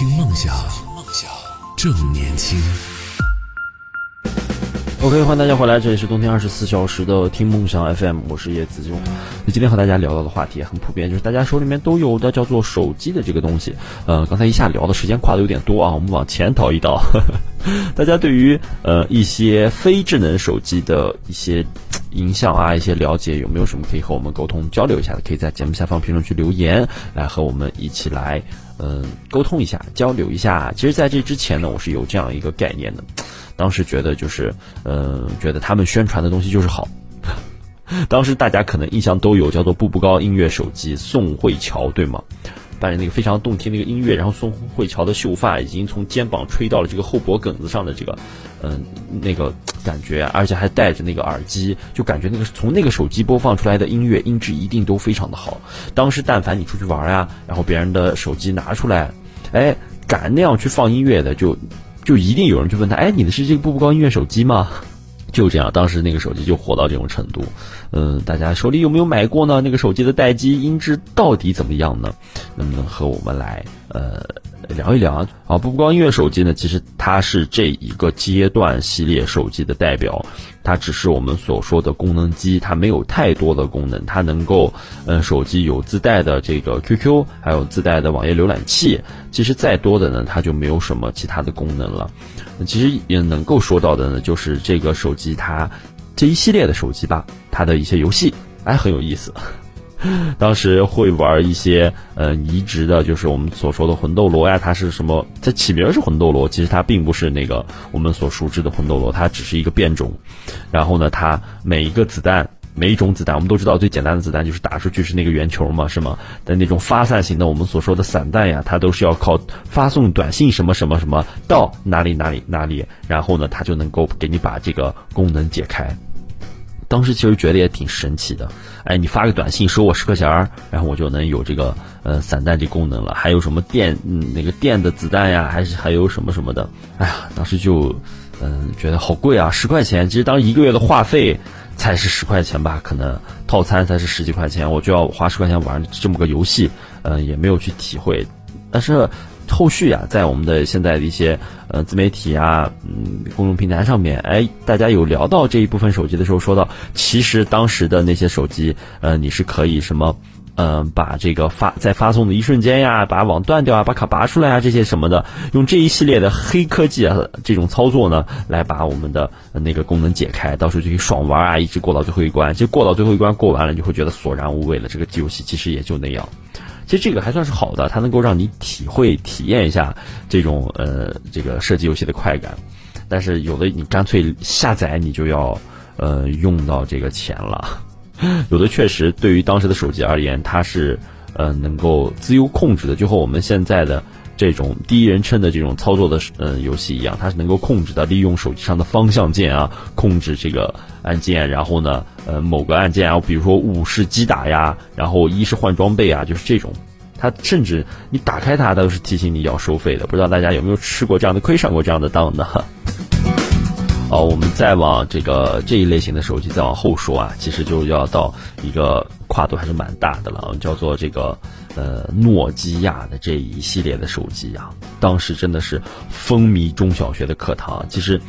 听梦想，梦想正年轻。OK，欢迎大家回来，这里是冬天二十四小时的听梦想 FM，我是叶子中。那今天和大家聊到的话题也很普遍，就是大家手里面都有的叫做手机的这个东西。呃，刚才一下聊的时间跨的有点多啊，我们往前倒一倒。大家对于呃一些非智能手机的一些影响啊，一些了解，有没有什么可以和我们沟通交流一下的？可以在节目下方评论区留言，来和我们一起来嗯、沟通一下，交流一下。其实，在这之前呢，我是有这样一个概念的。当时觉得就是，嗯、觉得他们宣传的东西就是好。当时大家可能印象都有叫做步步高音乐手机宋慧乔，对吗？伴着那个非常动听的一个音乐，然后宋慧乔的秀发已经从肩膀吹到了这个后脖梗子上的这个，嗯、那个感觉，而且还戴着那个耳机，就感觉那个从那个手机播放出来的音乐音质一定都非常的好。当时但凡你出去玩呀、然后别人的手机拿出来，哎，敢那样去放音乐的，就就一定有人去问他，哎，你的是这个步步高音乐手机吗？就这样，当时那个手机就火到这种程度。嗯，大家手里有没有买过呢？那个手机的待机音质到底怎么样呢？能不能和我们来呃聊一聊啊？啊，步步高音乐手机呢，其实它是这一个阶段系列手机的代表，它只是我们所说的功能机，它没有太多的功能，它能够，嗯，手机有自带的这个 QQ，还有自带的网页浏览器，其实再多的呢，它就没有什么其他的功能了。其实也能够说到的呢，就是这个手机它这一系列的手机吧，它的一些游戏，哎，很有意思。当时会玩一些呃移植的，就是我们所说的魂斗罗呀，它是什么？它起名是魂斗罗，其实它并不是那个我们所熟知的魂斗罗，它只是一个变种。然后呢，它每一个子弹。每一种子弹，我们都知道最简单的子弹就是打出去是那个圆球嘛，是吗？但那种发散型的，我们所说的散弹呀，它都是要靠发送短信什么什么什么到哪里哪里哪里，然后呢，它就能够给你把这个功能解开。当时其实觉得也挺神奇的，哎，你发个短信收我十块钱儿，然后我就能有这个呃散弹这功能了。还有什么电那个电的子弹呀，还是还有什么什么的，哎呀，当时就嗯觉得好贵啊，十块钱。其实当一个月的话费才是十块钱吧，可能套餐才是十几块钱，我就要花十块钱玩这么个游戏，呃，也没有去体会。但是后续啊，在我们的现在的一些呃自媒体啊，嗯，公众平台上面，哎，大家有聊到这一部分手机的时候，说到其实当时的那些手机，呃，你是可以什么。嗯，把这个发在发送的一瞬间呀，把网断掉啊，把卡拔出来啊，这些什么的，用这一系列的黑科技啊，这种操作呢，来把我们的那个功能解开，到时候就可以爽玩啊，一直过到最后一关。其实过到最后一关过完了，你就会觉得索然无味了。这个游戏其实也就那样。其实这个还算是好的，它能够让你体会、体验一下这种呃这个射击游戏的快感。但是有的你干脆下载，你就要呃用到这个钱了。有的确实对于当时的手机而言，它是呃能够自由控制的，就和我们现在的这种第一人称的这种操作的呃游戏一样，它是能够控制的，利用手机上的方向键啊，控制这个按键，然后呢呃某个按键啊，比如说五是击打呀，然后一是换装备啊，就是这种。它甚至你打开它，它都是提醒你要收费的。不知道大家有没有吃过这样的亏，上过这样的当呢？哦，我们再往这个这一类型的手机再往后说啊，其实就要到一个跨度还是蛮大的了，叫做这个呃诺基亚的这一系列的手机啊，当时真的是风靡中小学的课堂。其实，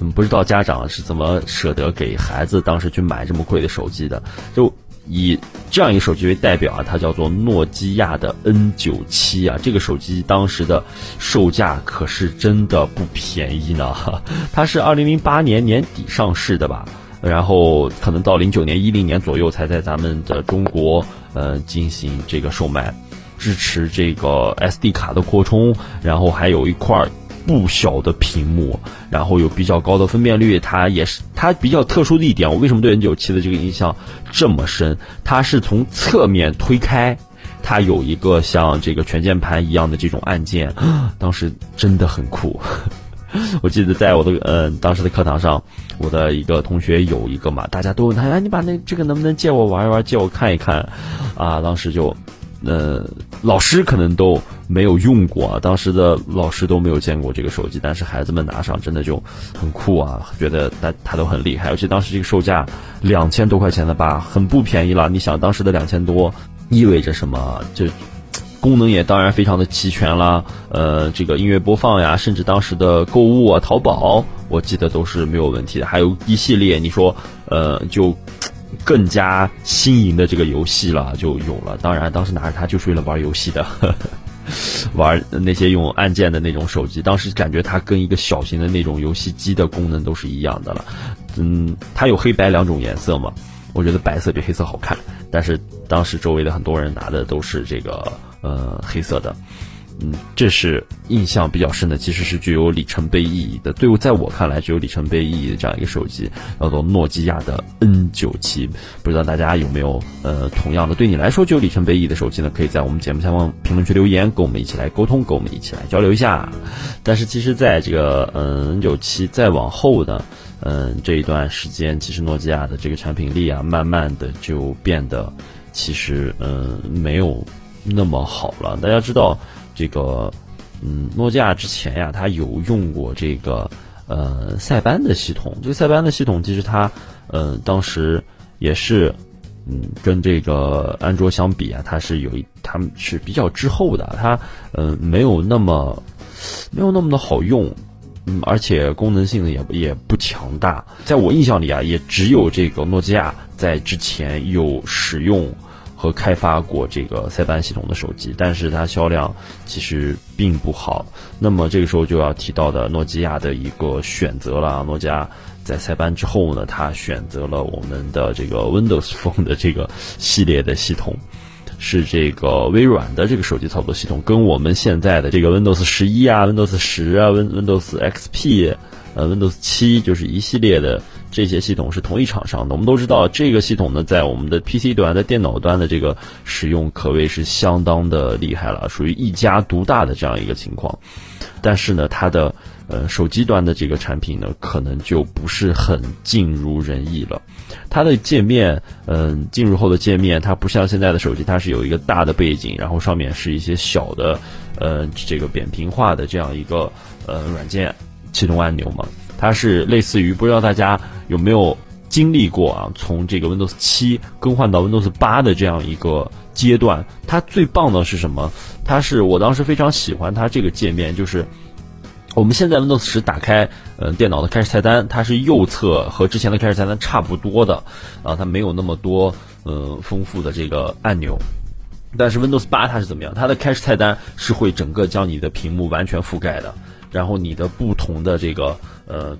嗯，不知道家长是怎么舍得给孩子当时去买这么贵的手机的，就。以这样一个手机为代表啊，它叫做诺基亚的 N 九七啊，这个手机当时的售价可是真的不便宜呢。它是二零零八年年底上市的吧，然后可能到零九年、一零年左右才在咱们的中国呃进行这个售卖，支持这个 SD 卡的扩充，然后还有一块。不小的屏幕，然后有比较高的分辨率，它也是它比较特殊的一点。我为什么对 N97 的这个印象这么深？它是从侧面推开，它有一个像这个全键盘一样的这种按键，当时真的很酷。我记得在我的呃当时的课堂上，我的一个同学有一个嘛，大家都问他，哎，你把那这个能不能借我玩一玩，借我看一看，啊，当时就。呃，老师可能都没有用过、啊，当时的老师都没有见过这个手机，但是孩子们拿上真的就很酷啊，觉得他他都很厉害，而且当时这个售价两千多块钱的吧，很不便宜了。你想当时的两千多意味着什么？就功能也当然非常的齐全啦，呃，这个音乐播放呀，甚至当时的购物啊，淘宝，我记得都是没有问题的。还有一系列，你说，呃，就更加新颖的这个游戏了，就有了。当然，当时拿着它就是为了玩游戏的，玩那些用按键的那种手机。当时感觉它跟一个小型的那种游戏机的功能都是一样的了。嗯，它有黑白两种颜色嘛？我觉得白色比黑色好看，但是当时周围的很多人拿的都是这个呃黑色的。嗯，这是印象比较深的，其实是具有里程碑意义的。对我在我看来，具有里程碑意义的这样一个手机，叫做诺基亚的 N 九七。不知道大家有没有呃同样的对你来说具有里程碑意义的手机呢？可以在我们节目下方评论区留言，跟我们一起来沟通，跟我们一起来交流一下。但是其实，在这个嗯 N 九七再往后呢，嗯这一段时间，其实诺基亚的这个产品力啊，慢慢的就变得其实嗯没有那么好了。大家知道。这个，嗯，诺基亚之前呀，它有用过这个呃塞班的系统。这个塞班的系统其实它，呃，当时也是，嗯，跟这个安卓相比啊，它是有一，他们是比较滞后的。它，嗯，没有那么，没有那么的好用，嗯，而且功能性也也不强大。在我印象里啊，也只有这个诺基亚在之前有使用。和开发过这个塞班系统的手机，但是它销量其实并不好。那么这个时候就要提到的诺基亚的一个选择了。诺基亚在塞班之后呢，它选择了我们的这个 Windows Phone 的这个系列的系统，是这个微软的这个手机操作系统，跟我们现在的这个 Windows 十一啊、Windows 十啊、Win Windows XP、呃 Windows 七，就是一系列的。这些系统是同一厂商的，我们都知道这个系统呢，在我们的 PC 端、在电脑端的这个使用可谓是相当的厉害了，属于一家独大的这样一个情况。但是呢，它的呃手机端的这个产品呢，可能就不是很尽如人意了。它的界面，嗯，进入后的界面，它不像现在的手机，它是有一个大的背景，然后上面是一些小的，呃，这个扁平化的这样一个呃软件启动按钮嘛。它是类似于，不知道大家有没有经历过啊？从这个 Windows 七更换到 Windows 八的这样一个阶段，它最棒的是什么？它是我当时非常喜欢它这个界面，就是我们现在 Windows 十打开，呃，电脑的开始菜单，它是右侧和之前的开始菜单差不多的，啊，它没有那么多呃丰富的这个按钮。但是 Windows 八它是怎么样？它的开始菜单是会整个将你的屏幕完全覆盖的。然后你的不同的这个呃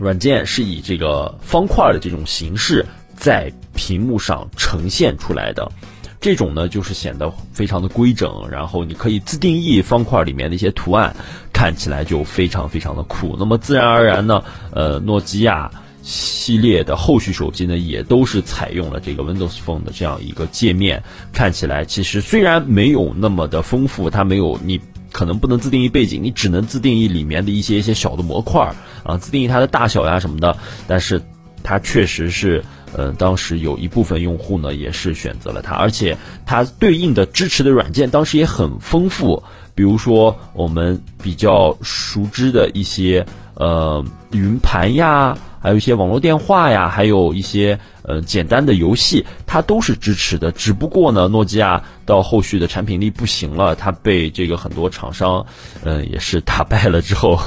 软件是以这个方块的这种形式在屏幕上呈现出来的，这种呢就是显得非常的规整，然后你可以自定义方块里面的一些图案，看起来就非常非常的酷。那么自然而然呢，呃，诺基亚系列的后续手机呢也都是采用了这个 Windows Phone 的这样一个界面，看起来其实虽然没有那么的丰富，它没有你。可能不能自定义背景，你只能自定义里面的一些一些小的模块儿啊，自定义它的大小呀什么的。但是它确实是，呃，当时有一部分用户呢也是选择了它，而且它对应的支持的软件当时也很丰富，比如说我们比较熟知的一些呃云盘呀。还有一些网络电话呀，还有一些呃简单的游戏，它都是支持的。只不过呢，诺基亚到后续的产品力不行了，它被这个很多厂商，呃也是打败了之后，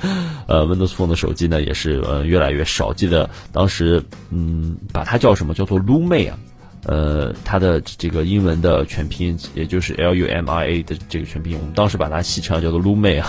呃 Windows Phone 的手机呢也是呃越来越少。记得当时嗯把它叫什么叫做 Luma 啊，呃它的这个英文的全拼也就是 L U M I A 的这个全拼，我们当时把它戏称叫做 Lumia，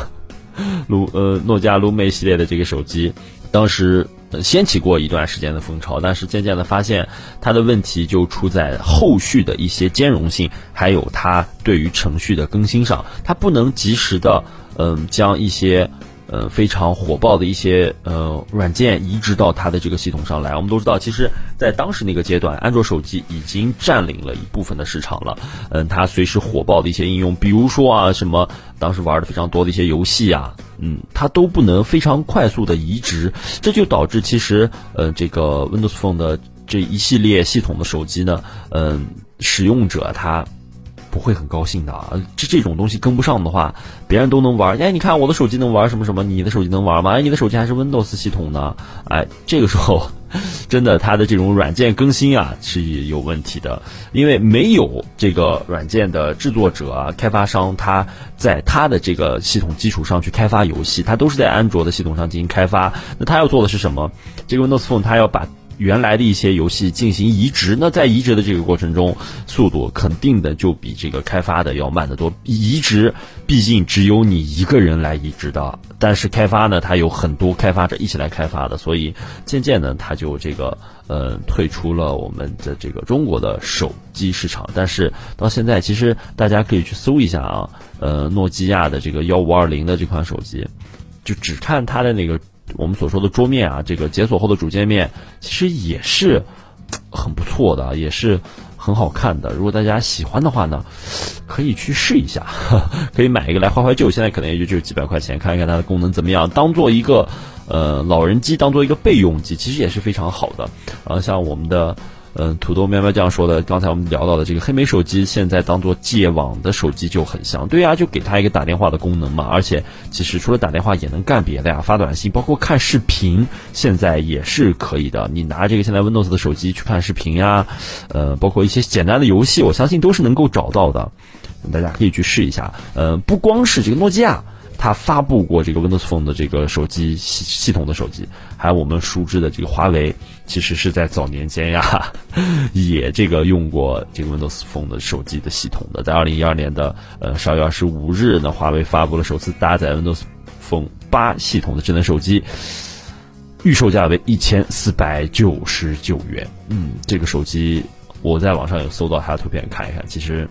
卢 呃诺基亚 Luma 系列的这个手机，当时。掀起过一段时间的风潮，但是渐渐的发现它的问题就出在后续的一些兼容性，还有它对于程序的更新上，它不能及时的嗯将一些。呃，非常火爆的一些呃软件移植到它的这个系统上来。我们都知道，其实，在当时那个阶段，安卓手机已经占领了一部分的市场了。嗯，它随时火爆的一些应用，比如说啊，什么当时玩的非常多的一些游戏啊，嗯，它都不能非常快速的移植，这就导致其实呃，这个 Windows Phone 的这一系列系统的手机呢，嗯，使用者他。不会很高兴的啊。这这种东西跟不上的话，别人都能玩，哎，你看我的手机能玩什么什么，你的手机能玩吗？哎，你的手机还是 Windows 系统呢？哎，这个时候。真的，它的这种软件更新啊是有问题的，因为没有这个软件的制作者啊、开发商，他在他的这个系统基础上去开发游戏，他都是在安卓的系统上进行开发。那他要做的是什么？这个 Windows Phone 他要把。原来的一些游戏进行移植，那在移植的这个过程中，速度肯定的就比这个开发的要慢得多。移植毕竟只有你一个人来移植的，但是开发呢，它有很多开发者一起来开发的，所以渐渐的它就这个呃退出了我们的这个中国的手机市场。但是到现在，其实大家可以去搜一下啊，呃，诺基亚的这个幺五二零的这款手机，就只看它的那个。我们所说的桌面啊，这个解锁后的主界面其实也是很不错的，也是很好看的。如果大家喜欢的话呢，可以去试一下，可以买一个来怀怀旧。现在可能也就只有几百块钱，看一看它的功能怎么样，当做一个呃老人机，当做一个备用机，其实也是非常好的。然后，像我们的。嗯，土豆喵喵酱说的，刚才我们聊到的这个黑莓手机，现在当做借网的手机就很像。对呀，就给它一个打电话的功能嘛。而且其实除了打电话也能干别的呀，发短信，包括看视频，现在也是可以的。你拿这个现在 Windows 的手机去看视频呀，呃，包括一些简单的游戏，我相信都是能够找到的。大家可以去试一下。呃，不光是这个诺基亚。它发布过这个 Windows Phone 的这个手机系系统的手机，还有我们熟知的这个华为，其实是在早年间呀，也这个用过这个 Windows Phone 的手机的系统的。在二零一二年的呃十二月二十五日呢，华为发布了首次搭载 Windows Phone 八系统的智能手机，预售价为一千四百九十九元。嗯，这个手机我在网上有搜到它的图片看一看，其实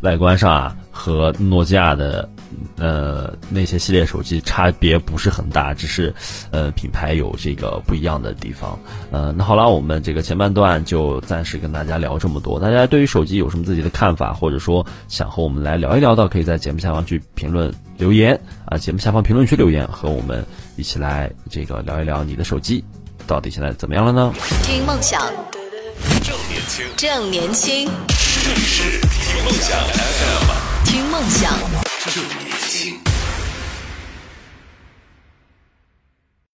外观上啊和诺基亚的。呃，那些系列手机差别不是很大，只是，呃，品牌有这个不一样的地方。呃，那好了，我们这个前半段就暂时跟大家聊这么多。大家对于手机有什么自己的看法，或者说想和我们来聊一聊的，可以在节目下方去评论留言啊，节目下方评论区留言，和我们一起来这个聊一聊你的手机到底现在怎么样了呢？听梦想，正年轻，正年轻，试试听梦想 FM，听梦想。这年轻。